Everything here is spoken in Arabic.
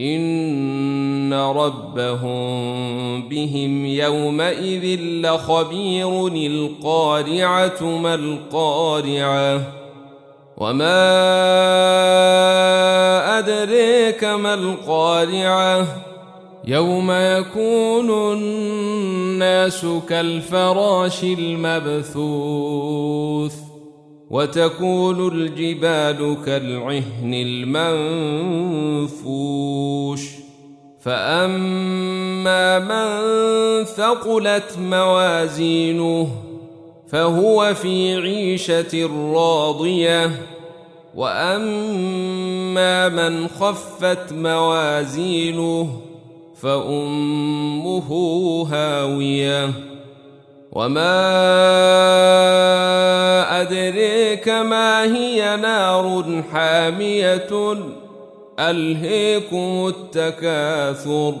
إن ربهم بهم يومئذ لخبير القارعة ما القارعة وما أدريك ما القارعة يوم يكون الناس كالفراش المبثوث وتكون الجبال كالعهن المنفوش فأما من ثقلت موازينه فهو في عيشة راضية وأما من خفت موازينه فأمه هاوية وما أدريك ما هي نار حامية ألهيكم التكاثر.